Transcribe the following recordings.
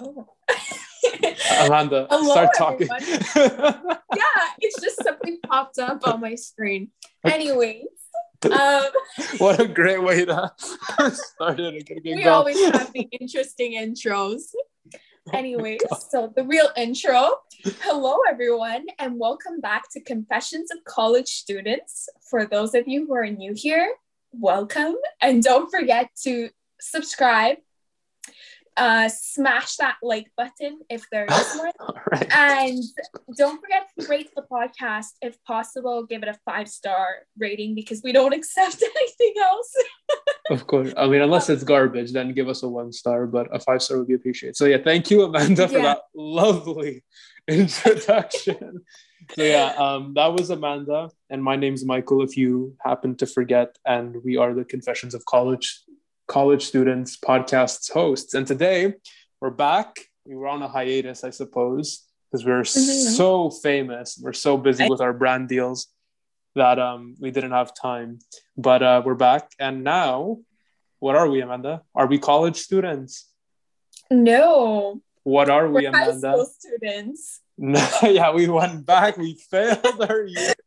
Oh. Amanda, Hello, start talking. yeah, it's just something popped up on my screen. Anyways, um, what a great way to start it. we always have the interesting intros. Anyways, so the real intro. Hello, everyone, and welcome back to Confessions of College Students. For those of you who are new here, welcome, and don't forget to subscribe. Uh, smash that like button if there is one. Right. And don't forget to rate the podcast. If possible, give it a five star rating because we don't accept anything else. Of course. I mean, unless it's garbage, then give us a one star, but a five star would be appreciated. So, yeah, thank you, Amanda, for Yeah. that lovely introduction. So, yeah, um, that was Amanda, and my name's Michael, if you happen to forget. And we are the Confessions of College College Students podcasts hosts. And today we're back. We were on a hiatus, I suppose, because we were Mhm. so famous. We're so busy with our brand deals that um, we didn't have time. But uh, we're back. And now, what are we, Amanda? Are we college students? No, What are we, we're high Amanda? school students. No, yeah, we went back. We failed our year.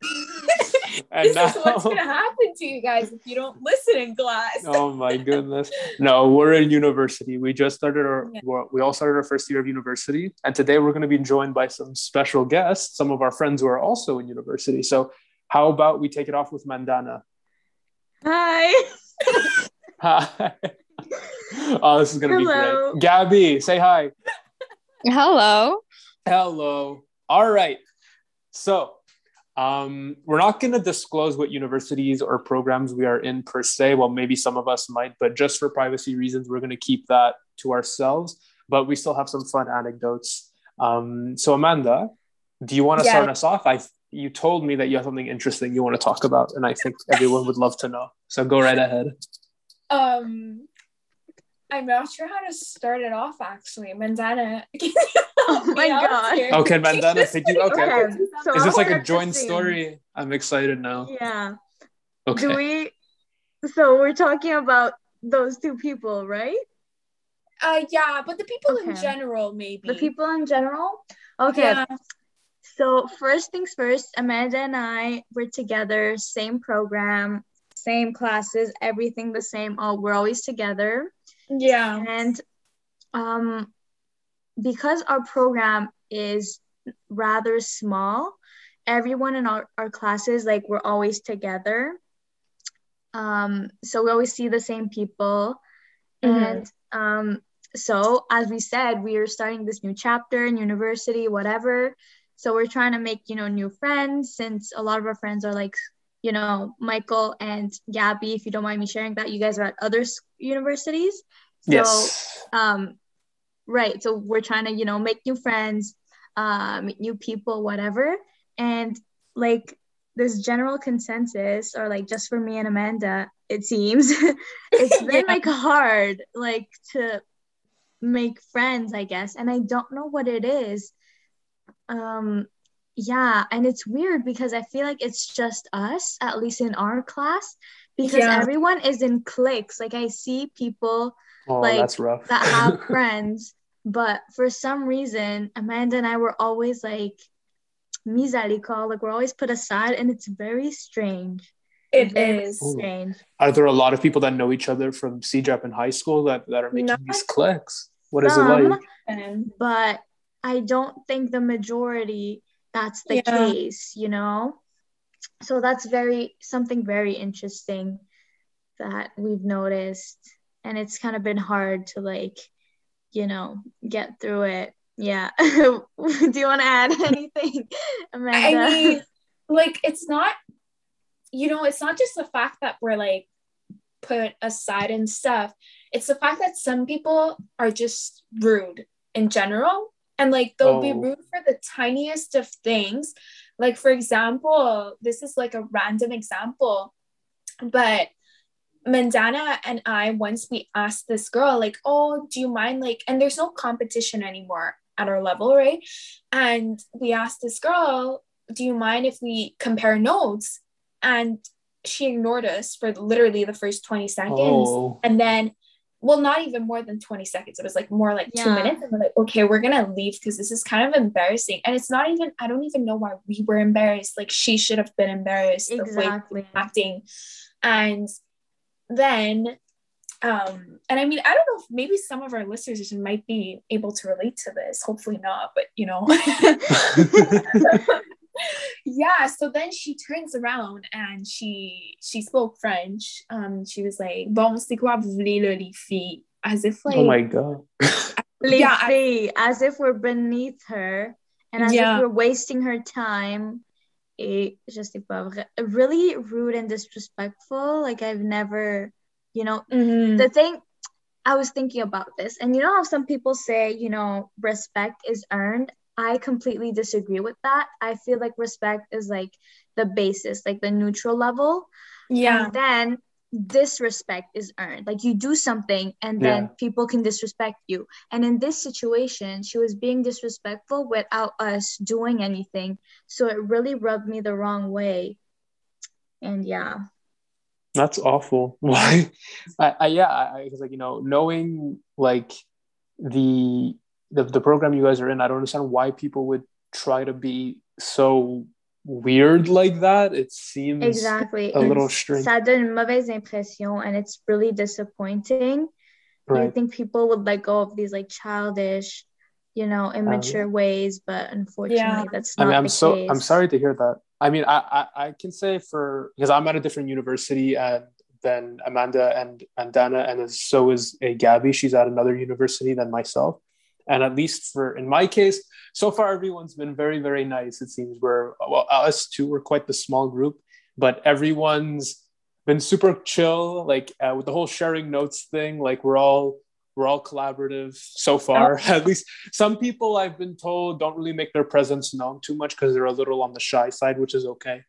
And this now, is what's gonna happen to you guys if you don't listen in class. oh my goodness. No, we're in university. We just started our, Yeah. well, we all started our first year of university. And today we're going to be joined by some special guests, some of our friends who are also in university. So, how about we take it off with Mandana? Hi. Hi. oh, this is going to be Hello. great. Gabby, say hi. Hello. Hello. All right. So, um, we're not going to disclose what universities or programs we are in per se. Well, maybe some of us might, but just for privacy reasons, we're going to keep that to ourselves. But we still have some fun anecdotes. Um, so, Amanda, do you want to Yeah. start us off? I you told me that you have something interesting you want to talk about, and I think everyone would love to know. So, go right ahead. Um, I'm not sure how to start it off. Actually, Mandana. Oh my God. Oh, can Mandana pick you? Okay. Okay. So Is this like a joint story? I'm excited now. Yeah. Okay. Do we? So we're talking about those two people, right? Uh, yeah, but the people in general, maybe The people in general. Okay. Yeah. So first things first, Amanda and I were together, same program, same classes, everything the same. All we're always together. Yeah. And um, because our program is rather small, everyone in our, our classes, like we're always together. Um, so we always see the same people. Mhm. And um, so, as we said, we are starting this new chapter in university, whatever. So we're trying to make, you know, new friends since a lot of our friends are like, you know, Michael and Gabby, if you don't mind me sharing that, you guys are at other universities. So, yes. um, right. So we're trying to, you know, make new friends, uh, meet new people, whatever. And like this general consensus, or like just for me and Amanda, it seems it's been Yeah. like hard, like to make friends, I guess. And I don't know what it is. Um, yeah, and it's weird because I feel like it's just us, at least in our class, because Yeah. everyone is in cliques. Like I see people Oh, like, that's rough. that have friends, but for some reason, Amanda and I were always like misaliko, like we're always put aside, and it's very strange. It Very is. Ooh. strange. Are there a lot of people that know each other from CEGEP in high school that, that are making No. these cliques What is Some, it like? But I don't think the majority that's the Yeah. case, you know? So that's very something very interesting that we've noticed. And it's kind of been hard to like, you know, get through it. Yeah. Do you want to add anything, Amanda? I mean, like, it's not, you know, it's not just the fact that we're like put aside and stuff. It's the fact that some people are just rude in general. And like, they'll be Oh. rude for the tiniest of things. Like, for example, this is like a random example, but Mandana and I, once we asked this girl, like, oh, do you mind? Like, and there's no competition anymore at our level, right? And we asked this girl, do you mind if we compare notes? And she ignored us for literally the first 20 seconds. Oh. And then, well, not even more than 20 seconds. It was like more like two minutes. And we're like, okay, we're gonna leave because this is kind of embarrassing. And it's not even, I don't even know why we were embarrassed. Like she should have been embarrassed the way acting. And then um and i mean i don't know if maybe some of our listeners might be able to relate to this hopefully not but you know yeah so then she turns around and she she spoke french um she was like bon c'est quoi vous voulez là, les filles as if like oh my god. Les Yeah, I- as if we're beneath her and as Yeah. if we're wasting her time. Et je sais pas, really rude and disrespectful. Like I've never, you know, Mhm. the thing I was thinking about this, and you know how some people say, you know, respect is earned. I completely disagree with that. I feel like respect is like the basis, like the neutral level. yeah And then disrespect is earned. Like you do something and then Yeah. people can disrespect you. And in this situation, she was being disrespectful without us doing anything. So it really rubbed me the wrong way. And yeah. That's awful. Why? I, I yeah, I, I was like, you know, knowing like the, the the program you guys are in, I don't understand why people would try to be so weird like that. It seems Exactly. a little strange. Ça donne une mauvaise impression and it's really disappointing. You right. think people would let go of these like childish, you know, uh, immature ways, but unfortunately Yeah. that's I not mean, I'm the so case. I'm sorry to hear that. I mean, I, I I can say for because I'm at a different university and then Amanda and and Dana and so is a Gabby. She's at another university than myself. And at least for in my case, so far everyone's been very very nice. It seems we're well us two we're quite the small group, but everyone's been super chill. Like uh, with the whole sharing notes thing, like we're all we're all collaborative so far. At least some people I've been told don't really make their presence known too much because they're a little on the shy side, which is okay.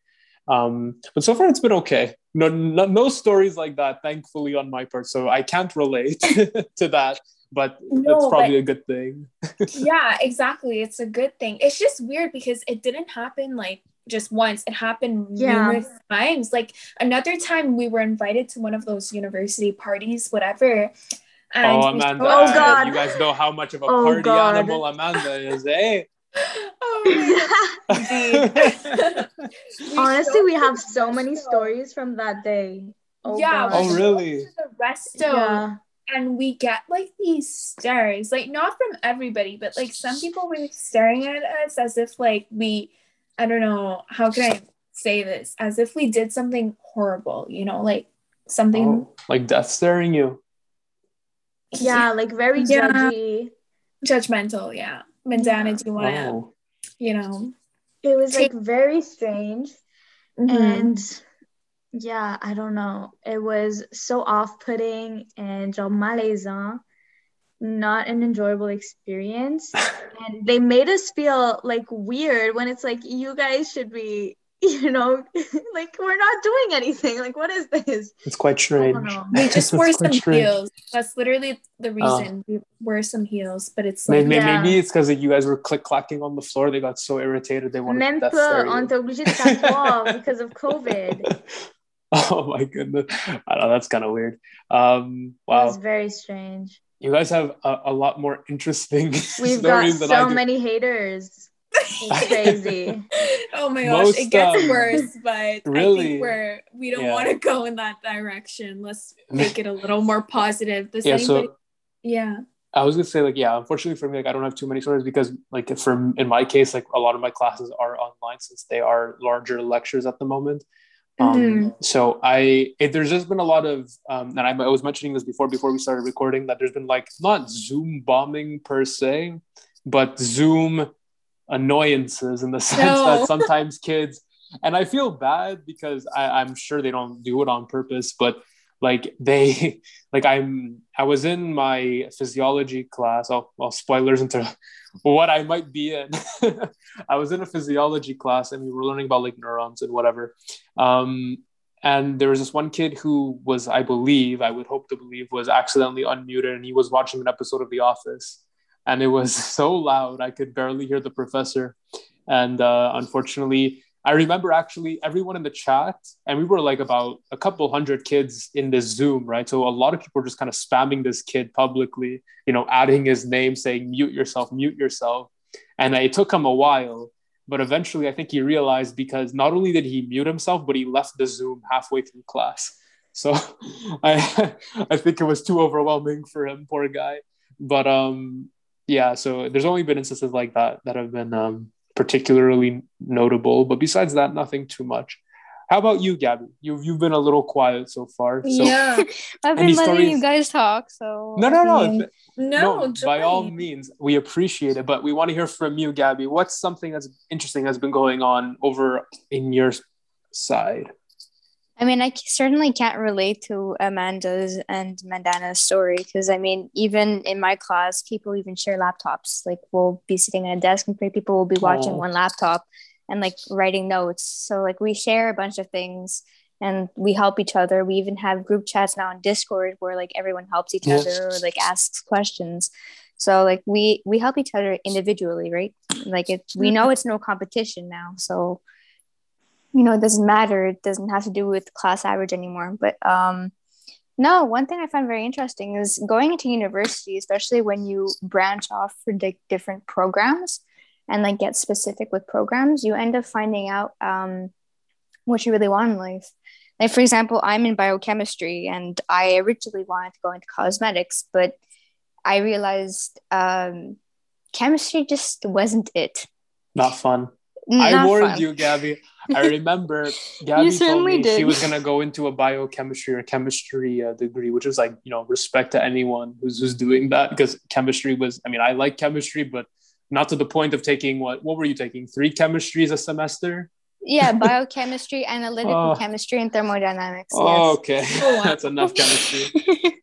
Um, but so far it's been okay. No, no, no stories like that, thankfully, on my part. So I can't relate to that, but No, that's probably but- a good thing. yeah, exactly. It's a good thing. It's just weird because it didn't happen like just once. It happened Yeah. numerous times. Like another time we were invited to one of those university parties, whatever. And oh, we- Amanda, Oh, God. you guys know how much of a Oh, party God. animal Amanda is, eh? oh. We Honestly, we have so many resto. stories from that day. Oh, yeah, God. Oh, really? to the resto Yeah. And we get like these stares, like not from everybody, but like some people were staring at us as if like we, I don't know, how can I say this? As if we did something horrible, you know, like something. Oh, like death staring you. Yeah, like very Yeah. judgy. judgmental. Yeah, Mandana, do you want to, Oh. you know? It was like very strange. mhm. And yeah, I don't know. It was so off putting and genre malaisant, not an enjoyable experience. and they made us feel like weird when it's like, you guys should be, you know, like we're not doing anything. Like, what is this? It's quite I strange. we just wore some strange. heels. That's literally the oh. reason we wear some heels. But it's Maybe, like, maybe, Yeah. maybe it's because you guys were click clacking on the floor. They got so irritated they wanted Même to death pas, on you. était obligé de s'asseoir because of COVID. oh my goodness, I know that's kind of weird. Um, It was wow, very strange. you guys have a, a lot more interesting We've got stories than I so do. many haters. It's crazy. oh my gosh, Most, it gets um, worse. But I really, think we're we don't yeah. want to go in that direction. Let's make it a little more positive. Does yeah, anybody? so yeah. I was gonna say like yeah, unfortunately for me, like I don't have too many stories because like for in my case, like a lot of my classes are online since they are larger lectures at the moment. Um, Mhm. So I it, there's just been a lot of um, and I, I was mentioning this before before we started recording that there's been like not Zoom bombing per se, but Zoom annoyances in the sense No. that sometimes kids and I feel bad because I, I'm sure they don't do it on purpose, but like they like I'm I was in my physiology class. Oh well spoilers into what I might be in. I was in a physiology class and we were learning about like neurons and whatever. Um and there was this one kid who was, I believe, I would hope to believe, was accidentally unmuted and he was watching an episode of The Office. And it was so loud, I could barely hear the professor. And uh, unfortunately, I remember actually everyone in the chat, and we were like about a couple hundred kids in this Zoom, right? So a lot of people were just kind of spamming this kid publicly, you know, adding his name, saying, mute yourself, mute yourself. And it took him a while, but eventually I think he realized because not only did he mute himself, but he left the Zoom halfway through class. So I I think it was too overwhelming for him, poor guy. But um yeah, so there's only been instances like that that have been um particularly notable. But besides that, nothing too much. How about you, Gabby? You've you've been a little quiet so far. So yeah. I've been Any letting stories? you guys talk, so no, no, I mean, no. No, by all means, we appreciate it, but we want to hear from you, Gabby. What's something that's interesting that's been going on over in your side? I mean, I certainly can't relate to Amanda's and Mandana's story because I mean, even in my class, people even share laptops. Like, we'll be sitting at a desk and three people will be watching Oh. one laptop and like writing notes. So, like, we share a bunch of things and we help each other. We even have group chats now on Discord where like everyone helps each Yes. other or like asks questions. So, like, we we help each other individually, right? Like, it we mm-hmm. know it's no competition now. So, you know, it doesn't matter. It doesn't have to do with class average anymore. But um, no, one thing I find very interesting is going into university, especially when you branch off for di- different programs and like get specific with programs, you end up finding out um, what you really want in life. Like, for example, I'm in biochemistry and I originally wanted to go into cosmetics, but I realized um, chemistry just wasn't it. Not fun. I warned fun. you, Gabby. I remember Gabby told me she was gonna go into a biochemistry or chemistry uh, degree, which is like you know respect to anyone who's who's doing that because chemistry was. I mean, I like chemistry, but not to the point of taking what what were you taking three chemistries a semester? Yeah, biochemistry, analytical Oh. chemistry, and thermodynamics. Oh, okay, Oh, wow. that's enough chemistry. yes.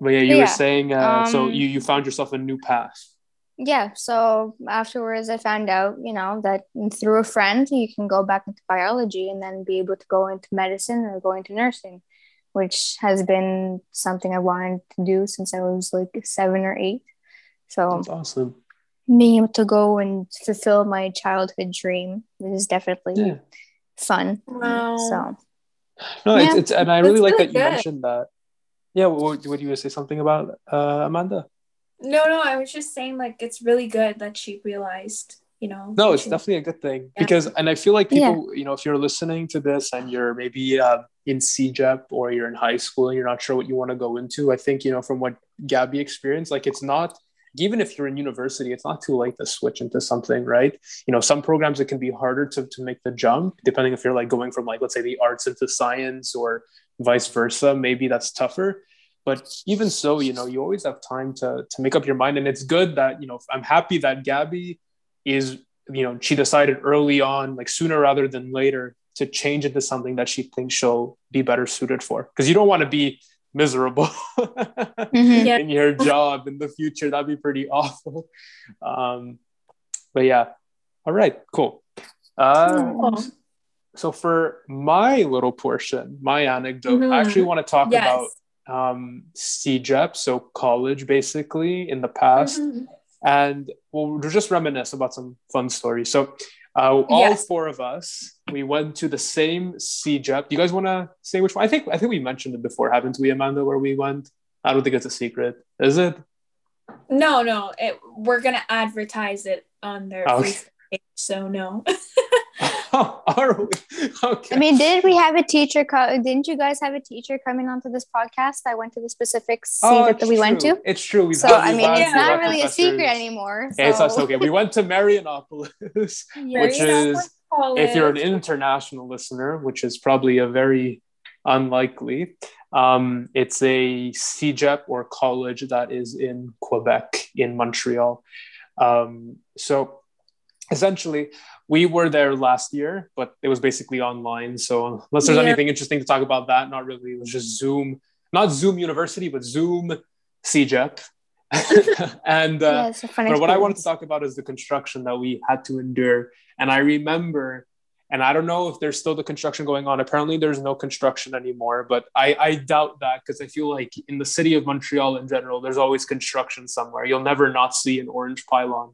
But yeah, you were saying uh, so Um, you you found yourself a new path. Yeah. So afterwards, I found out, you know, that through a friend, you can go back into biology and then be able to go into medicine or go into nursing, which has been something I wanted to do since I was like seven or eight. So That's awesome. being able to go and fulfill my childhood dream is definitely Yeah. fun. Wow. So No, it's, Yeah. it's and I That's really like really that you mentioned that. Yeah, would, would you say something about uh, Amanda? No, no, I was just saying like it's really good that she realized, you know. No, it's she- definitely a good thing Yeah. because, and I feel like Yeah. people, you know, if you're listening to this and you're maybe uh, in CEGEP or you're in high school and you're not sure what you want to go into, I think, you know, from what Gabby experienced, like it's not, even if you're in university, it's not too late to switch into something, right? You know, some programs it can be harder to, to make the jump, depending if you're like going from like, let's say the arts into science or vice versa. Maybe that's tougher. But even so, you know, you always have time to to make up your mind. And it's good that, you know, I'm happy that Gabby is you know she decided early on like sooner rather than later to change into something that she thinks she'll be better suited for because you don't want to be miserable Mhm. Yeah. in your job in the future that'd be pretty awful um but yeah all right cool uh, Oh. so for my little portion my anecdote Mhm. i actually want to talk Yes. about um CEGEP, so college basically in the past Mhm. and we'll just reminisce about some fun stories. So, uh, all Yes. four of us, we went to the same CEGEP. Do you guys want to say which one? I think I think we mentioned it before, haven't we, Amanda? Where we went? I don't think it's a secret, is it? No, no, it, we're gonna advertise it on their Okay. Facebook page, so no. Are we? Okay. I mean, did we have a teacher? Co- didn't you guys have a teacher coming onto this podcast that went to the specific seat Oh, that we went to? It's true. We've So I mean, it's not really a secret anymore. So. It's that's okay. We went to Marianopolis. which is College. if you're an international listener, which is probably a very unlikely, um, it's a CEGEP or college that is in Quebec, in Montreal. Um, so essentially, we were there last year, but it was basically online. So unless there's Yeah. anything interesting to talk about that, not really. It was just Zoom, not Zoom University, but Zoom CEGEP. and uh, yeah, it's a fun but what I wanted to talk about is the construction that we had to endure. And I remember, and I don't know if there's still the construction going on. Apparently, there's no construction anymore, but I, I doubt that because I feel like in the city of Montreal in general, there's always construction somewhere. You'll never not see an orange pylon.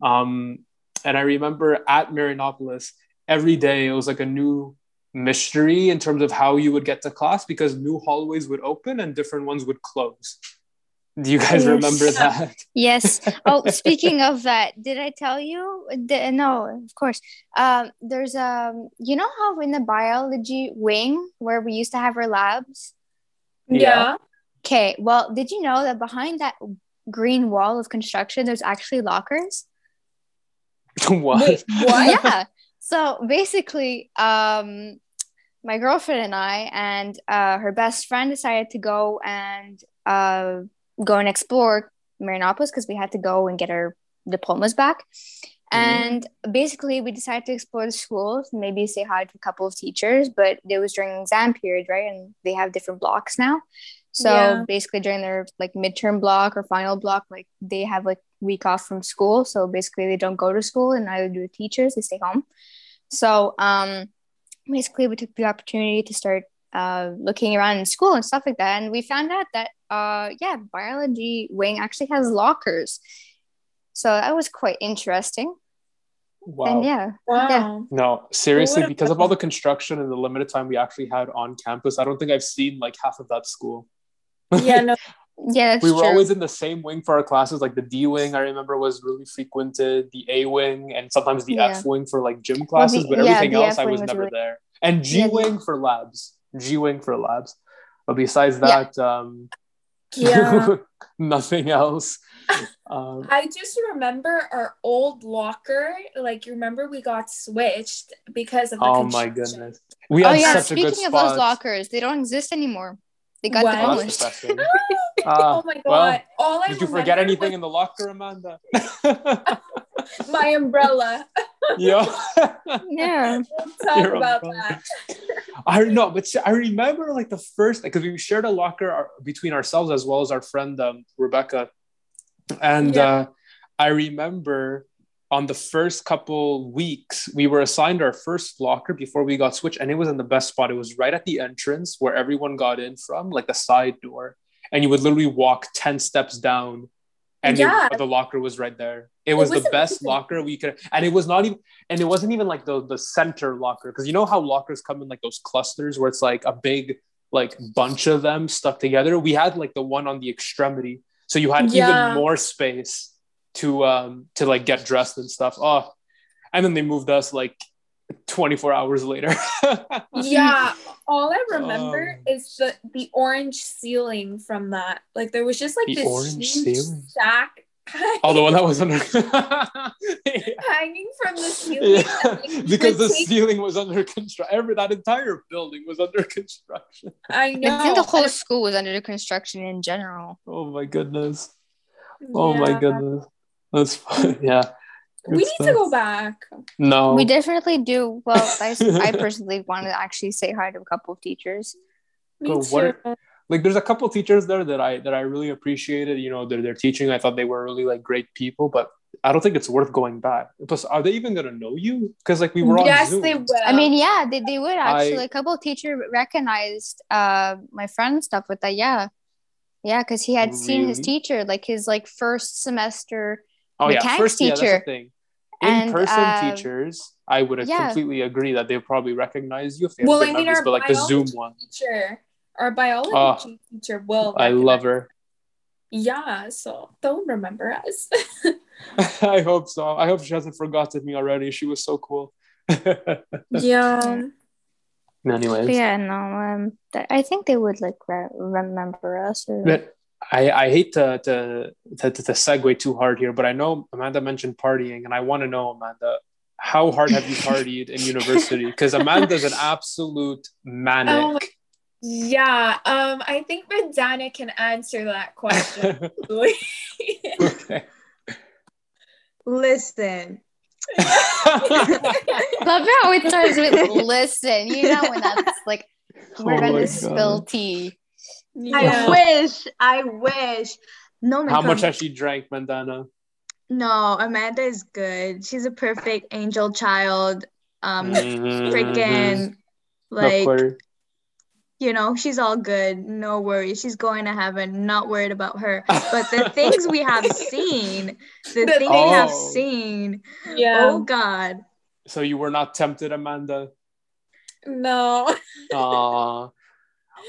Um, and I remember at Marianopolis, every day it was like a new mystery in terms of how you would get to class because new hallways would open and different ones would close. Do you guys Yes. remember that? Yes. Oh, speaking of that, did I tell you? The, no, of course. Um, there's a, you know how in the biology wing where we used to have our labs. Yeah. Yeah. Okay. Well, did you know that behind that green wall of construction, there's actually lockers? what? Wait, what? yeah. So basically, um, my girlfriend and I and uh, her best friend decided to go and uh, go and explore Marianopolis because we had to go and get our diplomas back. And basically, we decided to explore the schools, maybe say hi to a couple of teachers, but it was during exam period, right? And they have different blocks now. So Yeah. basically, during their like midterm block or final block, like they have like week off from school. So basically, they don't go to school and neither do the teachers. They stay home. So um, basically, we took the opportunity to start uh, looking around in school and stuff like that, and we found out that uh, yeah, biology wing actually has lockers. So that was quite interesting. Wow. And yeah, Wow. No, seriously, because of all the construction and the limited time we actually had on campus, I don't think I've seen like half of that school. Yeah, no. yeah, that's we were true. always in the same wing for our classes. Like the D wing, I remember was really frequented. The A wing, and sometimes the Yeah. F wing for like gym classes. the- but yeah, everything the else, F I wing was was never really- there. And G Yeah, wing for labs. G wing for labs. But besides Yeah. that, um, Yeah. nothing else. Um, I just remember our old locker. Like, you remember we got switched because of the oh my goodness, we oh had yeah, such a good speaking of spot. those lockers, they don't exist anymore. They got What? Oh, that's demolished. depressing. oh Ah, my god! well, All I Did you forget anything was in the locker, Amanda? my umbrella. yeah. Yeah. We'll talk Your about umbrella. that. I don't know, but I remember like the first because we shared a locker between ourselves as well as our friend um, Rebecca, and Yeah. uh, I remember on the first couple weeks we were assigned our first locker before we got switched, and it was in the best spot. It was right at the entrance where everyone got in from, like the side door, and you would literally walk ten steps down. And Yeah. the locker was right there. It was, was the best locker we could, and it was not even, and it wasn't even like the the center locker because you know how lockers come in like those clusters where it's like a big like bunch of them stuck together. We had like the one on the extremity, so you had Yeah. even more space to um to like get dressed and stuff. Oh, and then they moved us like 24 hours later. Yeah, all I remember Um, is the the orange ceiling from that. Like there was just like this orange huge ceiling? stack oh, the one that was under. hanging from the ceiling. Yeah, like, because the take- ceiling was under construction. Every that entire building was under construction. I know. I think the whole school was under construction in general. Oh my goodness. Oh my goodness. That's fun. Yeah. Good We need to go back. No. We definitely do. Well, I, I personally want to actually say hi to a couple of teachers. Me But what too. like there's a couple teachers there that I that I really appreciated. You know, their their teaching. I thought they were really like great people, but I don't think it's worth going back. Plus, are they even gonna know you? Because like we were on yes, Zoom. they will. I mean, yeah, they, they would actually. I- a couple of teachers recognized uh my friend and stuff with that. Yeah, yeah, because he had seen his teacher like his like first semester. Oh yeah, mechanics first yeah, that's teacher. the thing. In person uh, teachers, I would yeah. completely agree that they probably recognize you if they well, I mean, memories, our but like the Zoom one, teacher, our biology Oh, teacher will. I love her. Yeah, so they'll remember us. I hope so. I hope she hasn't forgotten me already. She was so cool. yeah. Anyways, But yeah, no, um, th- I think they would like re- remember us. Or, But I, I hate to, to, to, to segue too hard here, but I know Amanda mentioned partying, and I want to know, Amanda, how hard have you partied in university? Because Amanda's an absolute manic. Oh Yeah. Um, I think Mandana can answer that question. okay. Listen, Love how it starts with listen. You know when that's like we're Oh gonna spill God. Tea. I wish, I wish. No, my How much has she drank, Mandana? No, Amanda is good. She's a perfect angel child. Um, Mhm. freaking like you know, she's all good, no worries. She's going to heaven, not worried about her. But the things we have seen, the, The things we have Oh. seen, Yeah. oh God. So you were not tempted, Amanda. No. Uh,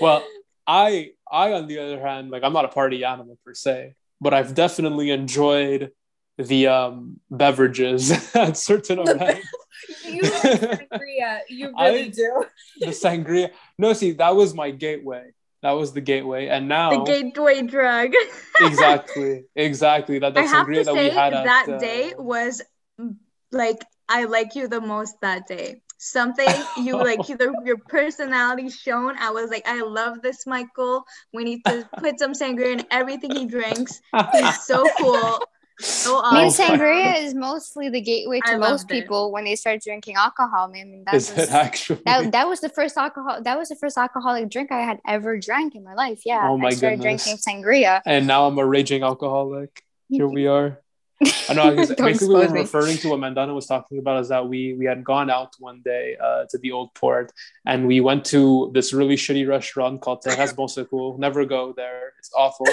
well, I I on the other hand, like I'm not a party animal per se, but I've definitely enjoyed the um beverages at certain events. You sangria. You I- really do. the sangria. No, see, that was my gateway. That was the gateway, and now The gateway drug. exactly, exactly that the I have sangria to that say we had at, that uh, day was mm, like I like you the most that day. Something you like either your personality shown. I was like, I love this Michael. We need to put some sangria in everything he drinks. He's so cool. So I mean, sangria is mostly the gateway to loved most it. people when they start drinking alcohol. I mean, that Is was it actually? that, that was the first alcohol. That was the first alcoholic drink I had ever drank in my life. Yeah, Oh my I started goodness. drinking sangria. and now I'm a raging alcoholic. Here we are. I know. I guess basically, what expose we're me. referring to what Mandana was talking about is that we we had gone out one day uh, to the old port, and we went to this really shitty restaurant called Terrasse Bonsecours. Never go there; it's awful.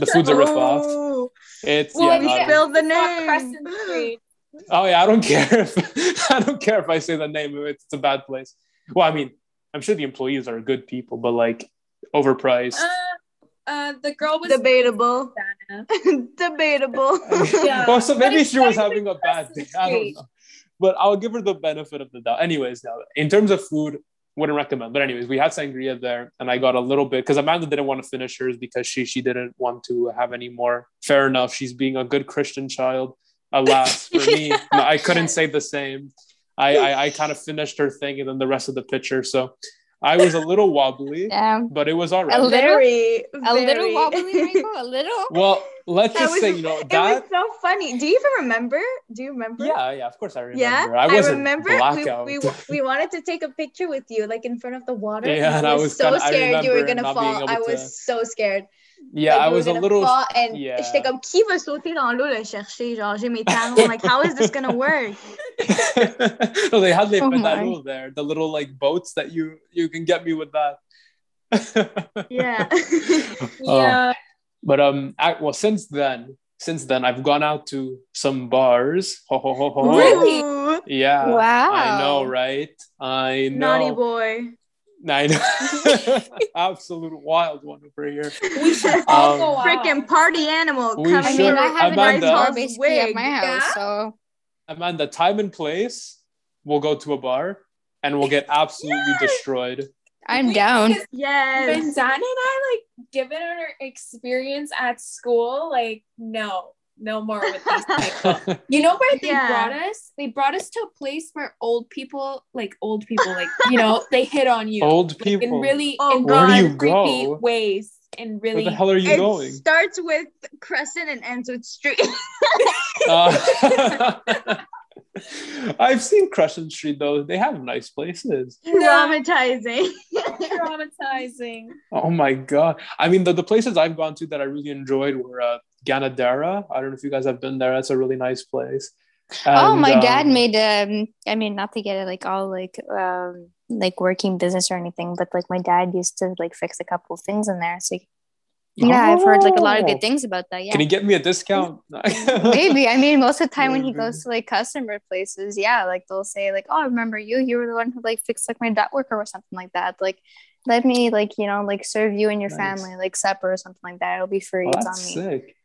The food's a ripoff. Oh, It's Well, yeah. we not- yeah. spilled the Fuck name. Oh yeah, I don't care if I don't care if I say the name of it. It's a bad place. Well, I mean, I'm sure the employees are good people, but like overpriced. Uh, uh, the girl was Debatable. Savannah. Debatable. Yeah. well, so maybe she was having a bad day. Crescent I don't know. But I'll give her the benefit of the doubt. Anyways, now in terms of food, wouldn't recommend. But anyways, we had sangria there, and I got a little bit because Amanda didn't want to finish hers because she she didn't want to have any more. Fair enough. She's being a good Christian child. Alas, for me, no, I couldn't say the same. I I, I kind of finished her thing and then the rest of the picture. So I was a little wobbly, Damn, but it was all right. A little- very, a little wobbly, Michael. A little. Well, let's That just was- say you know It that. was so funny. Do you even remember? Do you remember? Yeah, yeah, of course I remember. Yeah, I wasn't remember. blackout. We, we we wanted to take a picture with you, like in front of the water. Yeah, and I I was, was so kinda- I scared you were gonna fall. I was to- so scared. Yeah, Like, I was a little. fall, and yeah. j'étais comme qui va sauter dans l'eau le chercher? Genre j'ai mes talons. I'm like, how is this gonna work? no, they had les Oh my. pedalos there, the little like boats that you you can get me with that. Yeah. Oh, Yeah. but um, I, well, since then, since then, I've gone out to some bars. Ho ho ho ho. ho. Really? Yeah. Wow. I know, right? I know. naughty boy. I know. Absolute wild one over here. We should all Um, go out. Freaking party animal. We coming I should- mean, I have a Amanda. nice bar Charles basically at my house, Yeah? so Amanda, time and place, we'll go to a bar and we'll get absolutely destroyed. I'm We- down. because Yes. Mandana and I, like, given our experience at school, like, no, no more with these people. You know where they Yeah. brought us? They brought us to a place where old people, like old people, like you know, they hit on you Old like, people. in really Oh, in Where do you creepy go? ways, and Where really the hell are you it going? starts with Crescent and ends with Street. Uh, I've seen Crescent Street though. They have nice places. Traumatizing. traumatizing. Oh my god! I mean, the, the places I've gone to that I really enjoyed were uh, Ganadera. I don't know if you guys have been there. That's a really nice place. oh, And, my dad um, made um. I mean, not to get it like all like um like working business or anything, but like my dad used to like fix a couple of things in there. So yeah, I've heard like a lot of Oh. good things about that. Yeah. Can you get me a discount? Maybe. I mean, most of the time when he goes to like customer places, yeah, like they'll say like, "Oh, I remember you? You were the one who like fixed like my duct worker or something like that." Like, let me like you know like serve you and your Nice. family like supper or something like that. It'll be free. Oh, it's that's on me. sick.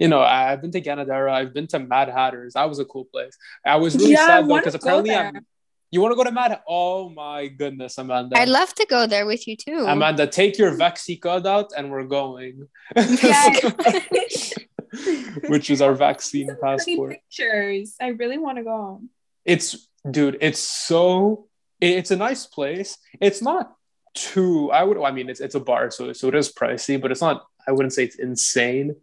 You know, I- I've been to Ganadera. I've been to Mad Hatters. That was a cool place. I was really Yeah, sad though because apparently. I'm. You want to go to Mad? Oh my goodness, Amanda! I'd love to go there with you too. Amanda, take your Vaxi card out and we're going. Yes. Which is our vaccine Some passport. pictures. I really want to go. It's dude, it's so it's a nice place. It's not too I would I mean it's it's a bar, so so it is pricey, but it's not I wouldn't say it's insane.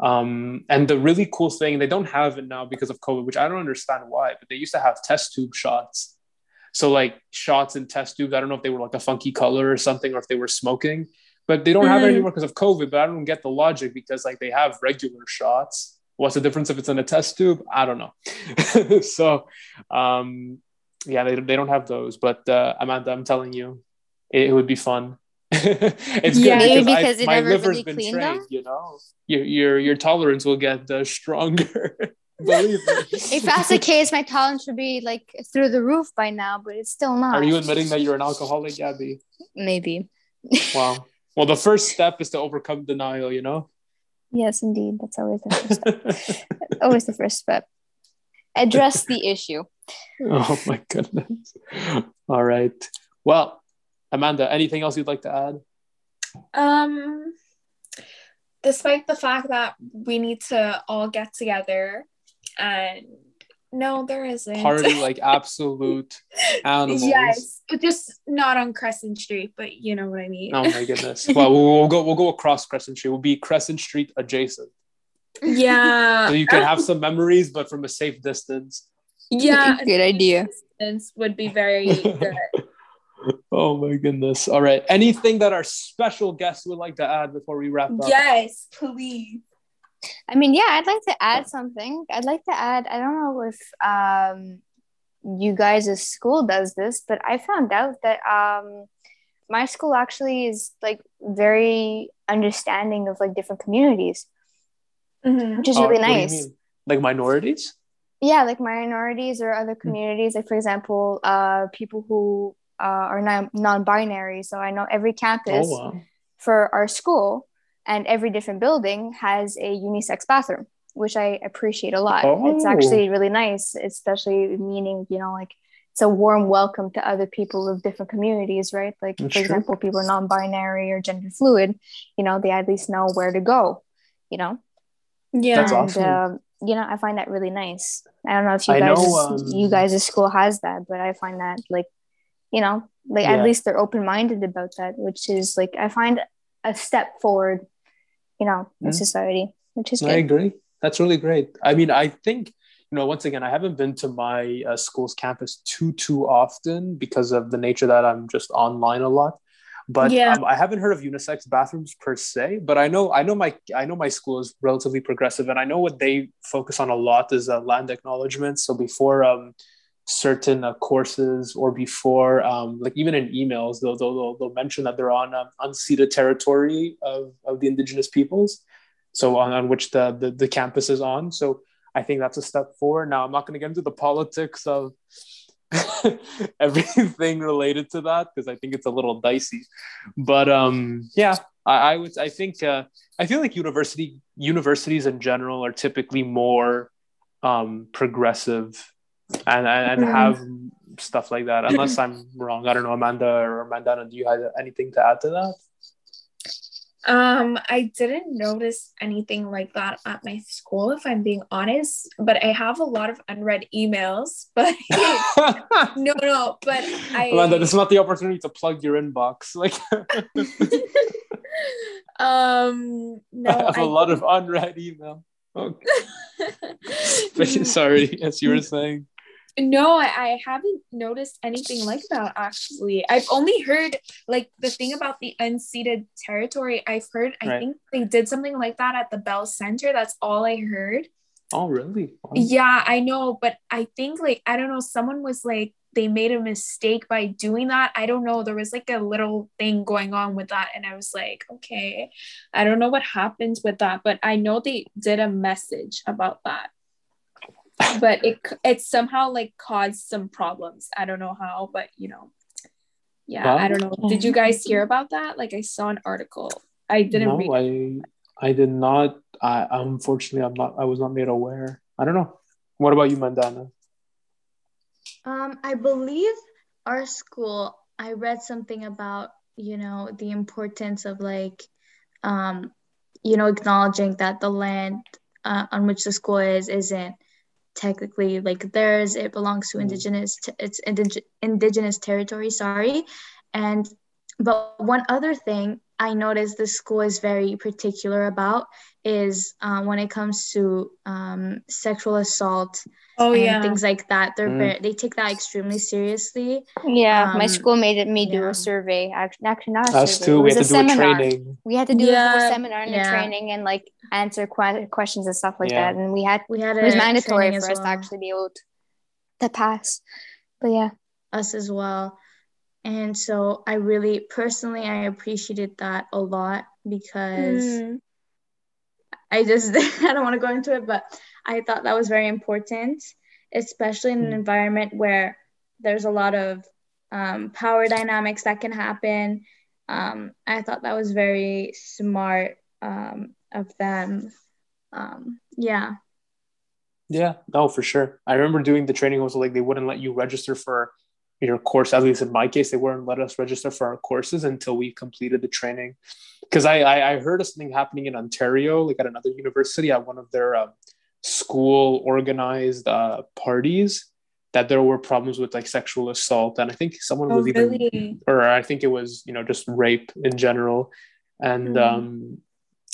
Um, and the really cool thing, they don't have it now because of COVID, which I don't understand why, but they used to have test tube shots. So like shots in test tubes, I don't know if they were like a funky color or something, or if they were smoking, but they don't have it Mhm. anymore because of COVID. But I don't get the logic because like they have regular shots. What's the difference if it's in a test tube? I don't know. so, um, yeah, they, they don't have those. But uh, Amanda, I'm telling you, it, it would be fun. it's Yeah. good Maybe because, because I, it my never liver's really been cleaned trained. them? You know, your your your tolerance will get uh, stronger. Believe me. If that's the case, my tolerance should be like through the roof by now, but it's still not. Are you admitting that you're an alcoholic, Gabby? Maybe. Wow. Well, the first step is to overcome denial. You know. Yes, indeed. That's always the first step. always the first step. Address the issue. oh my goodness. All right. Well, Amanda, anything else you'd like to add? Um, despite the fact that we need to all get together, and no, there isn't. Party like absolute animals. yes, but just not on Crescent Street, but you know what I mean. Oh my goodness. Well, we'll, we'll go. We'll go across Crescent Street. We'll be Crescent Street adjacent, Yeah, so you can have some memories, but from a safe distance. yeah, Good idea. distance would be very good. Oh my goodness. All right. Anything that our special guests would like to add before we wrap up? yes, please. I mean, yeah, I'd like to add something. I'd like to add, I don't know if um, you guys' school does this, but I found out that um, my school actually is like very understanding of like different communities, Mhm. which is Oh, really what do you nice. mean? Like minorities? Yeah, like minorities or other communities, like for example, uh, people who uh, are non- non-binary. So I know every campus Oh wow. for our school and every different building has a unisex bathroom which i appreciate a lot it's Oh. actually really nice especially meaning you know like it's a warm welcome to other people of different communities right like That's for true. example people are non-binary or gender fluid you know they at least know where to go you know Yeah. That's and awesome. um, you know i find that really nice i don't know if you I guys know, um, you guys' school has that but i find that like you know like Yeah. at least they're open-minded about that which is like i find a step forward you know in Mm. society which is I agree. That's really great. I mean, I think you know. Once again, I haven't been to my uh, school's campus too too often because of the nature that I'm just online a lot. But Yeah. um, I haven't heard of unisex bathrooms per se. But I know I know my I know my school is relatively progressive, and I know what they focus on a lot is uh, land acknowledgement. So before um, certain uh, courses or before um, like even in emails, they'll they'll, they'll, mention that they're on um, unceded territory of, of the indigenous peoples so on, on which the, the the campus is on. So i think that's a step forward. Now i'm not going to get into the politics of everything related to that because i think it's a little dicey. But um yeah i, I would i think uh, i feel like university universities in general are typically more um progressive and and, and Mhm. have stuff like that unless i'm wrong i don't know amanda or mandana do you have anything to add to that Um, I didn't notice anything like that at my school, if I'm being honest. But I have a lot of unread emails. But no, no. But I Amanda, this is not the opportunity to plug your inbox. Like, um no. I have a I lot of unread email. Okay. Sorry, as you were saying. No, I, I haven't noticed anything like that actually. I've only heard like the thing about the unceded territory. I've heard I think they did something like that at the Bell Center. That's all I heard. Oh, really? Wow. Yeah, I know, but I think like I don't know, someone was like they made a mistake by doing that. I don't know. There was like a little thing going on with that and I was like, okay. I don't know what happens with that, but I know they did a message about that. But it it somehow like caused some problems. I don't know how, but you know. Yeah, Well, I don't know. Did you guys hear about that? Like I saw an article. I didn't no, read I, I did not. I unfortunately, I'm not. I was not made aware. I don't know. What about you, Mandana? Um, I believe our school, I read something about, you know, the importance of like, um, you know, acknowledging that the land uh, on which the school is isn't technically like theirs. It belongs to Mm. indigenous, t- it's indig- indigenous territory. Sorry, and but one other thing I noticed the school is very particular about is uh, when it comes to um, sexual assault Oh and yeah. things like that. They're Mm. very, they take that extremely seriously. yeah my Um, school made it me do a survey actually, actually not a Us survey too. it We was had to do a seminar. training. we had to do a Yeah, whole seminar and a training and like answer que- questions and stuff like Yeah. that and we had We had it was mandatory for as us to actually be able to, to pass but yeah us as well. And so I really personally I appreciated that a lot because Mm. I just I don't want to go into it, but I thought that was very important, especially in an Mm. environment where there's a lot of um, power dynamics that can happen. Um, I thought that was very smart um, of them. Um, yeah. Yeah, no, for sure. I remember doing the training also like they wouldn't let you register for your course. At least in my case, they wouldn't let us register for our courses until we completed the training. Because I, I I heard of something happening in Ontario, like at another university, at one of their um, school organized uh, parties, that there were problems with like sexual assault, and I think someone Oh, was even really? or I think it was, you know, just rape in general. And Mhm. um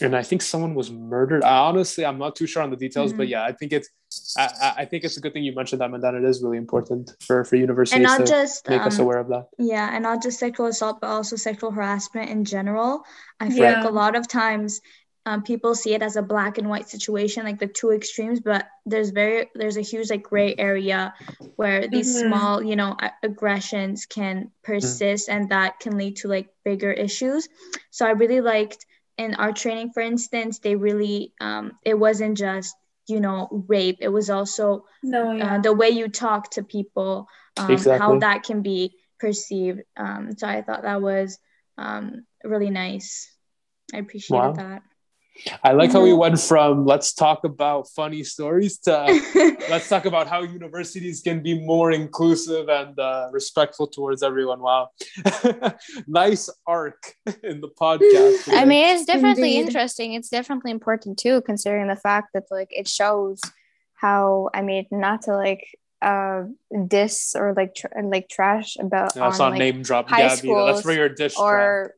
and I think someone was murdered. I honestly I'm not too sure on the details, but Mhm. yeah, I think it's I, I- I think it's a good thing you mentioned that, and that it is really important for for universities And not to just make us um, aware of that. Yeah, and not just sexual assault, but also sexual harassment in general. I feel Yeah. like a lot of times um, people see it as a black and white situation, like the two extremes, but there's very there's a huge like gray area where these Mhm. small, you know, aggressions can persist and that can lead to like bigger issues. So I really liked in our training, for instance, they really um, it wasn't just you know rape; it was also No, yeah. uh, the way you talk to people, um, Exactly. how that can be perceived. Um, so I thought that was um, really nice. I appreciated Wow. I like Mm-hmm. how we went from let's talk about funny stories to let's talk about how universities can be more inclusive and uh, respectful towards everyone. Wow, nice arc in the podcast. I mean, it's definitely Indeed. interesting. It's definitely important too, considering the fact that like it shows how I mean, not to like uh diss or like tr- like trash about That's on not like name drop, high Gabby. That's for schools your dish track. or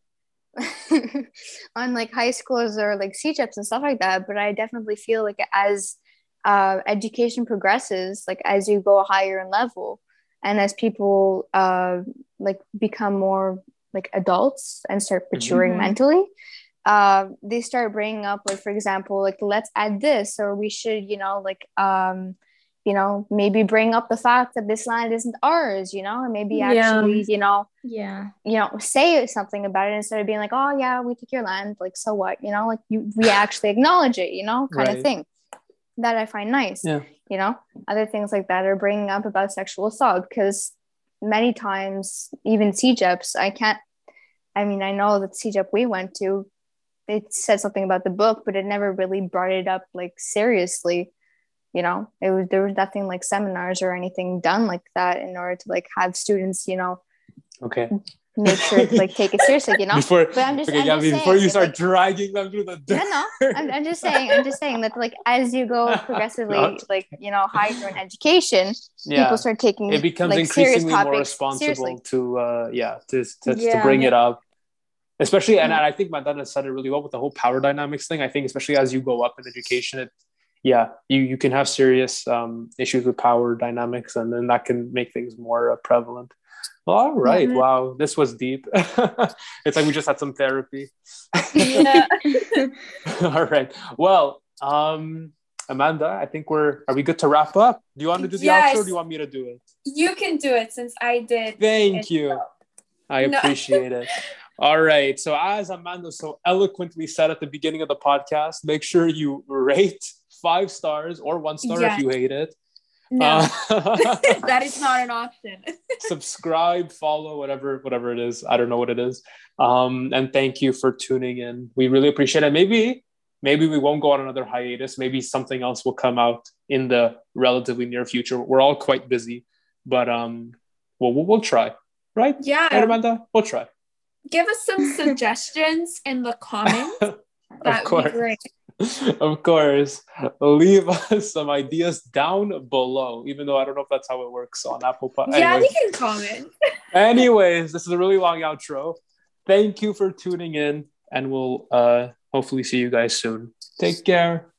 on like high schools or like CEGEPs and stuff like that. But I definitely feel like as uh, education progresses, like as you go higher in level, and as people uh, like become more like adults and start maturing Mhm. mentally, uh, they start bringing up like for example, like let's add this, or we should, you know, like um, you know, maybe bring up the fact that this land isn't ours, you know, and maybe Yeah. actually, you know, yeah. you know say something about it instead of being like oh yeah we took your land like so what you know like you we actually acknowledge it you know kind Right. of thing that i find nice Yeah. you know other things like that are bringing up about sexual assault because many times even CEGEPs i can't i mean i know that CEGEP we went to it said something about the book but it never really brought it up like seriously you know it was there was nothing like seminars or anything done like that in order to like have students you know Okay. make sure to like take it seriously, you know. Before, But I'm just, okay, I'm Gabby, just before saying, you start like, dragging them through the no, dirt. no, I'm, I'm just saying, I'm just saying that like as you go progressively, Not. like you know, higher in education, yeah, people start taking it becomes like serious increasingly more responsible seriously. to, uh, yeah, to to, to Yeah. bring it up. Especially, and Yeah. I think Mandana said it really well with the whole power dynamics thing. I think, especially as you go up in education, it, yeah, you you can have serious um, issues with power dynamics, and then that can make things more uh, prevalent. All right, Mhm. wow, this was deep. it's like we just had some therapy. yeah. All right. Well, um, Mandana, I think we're are we good to wrap up? Do you want to do the Yes. outro or do you want me to do it? You can do it since I did. Thank you. intro. I No. appreciate it. All right. So as Mandana so eloquently said at the beginning of the podcast, make sure you rate five stars or one star Yes. if you hate it. No, Uh, that is not an option. subscribe, follow, whatever, whatever it is. I don't know what it is. Um, and thank you for tuning in. We really appreciate it. Maybe, maybe we won't go on another hiatus. Maybe something else will come out in the relatively near future. We're all quite busy, but um, well, we'll, we'll try, right? Right, Yeah. Mandana? We'll try. Give us some suggestions in the comments. That would course. be great. Of course. Leave us some ideas down below, even though I don't know if that's how it works on Apple Podcast. Yeah, we can comment. Anyways, this is a really long outro. Thank you for tuning in, and we'll uh, hopefully see you guys soon. Take care.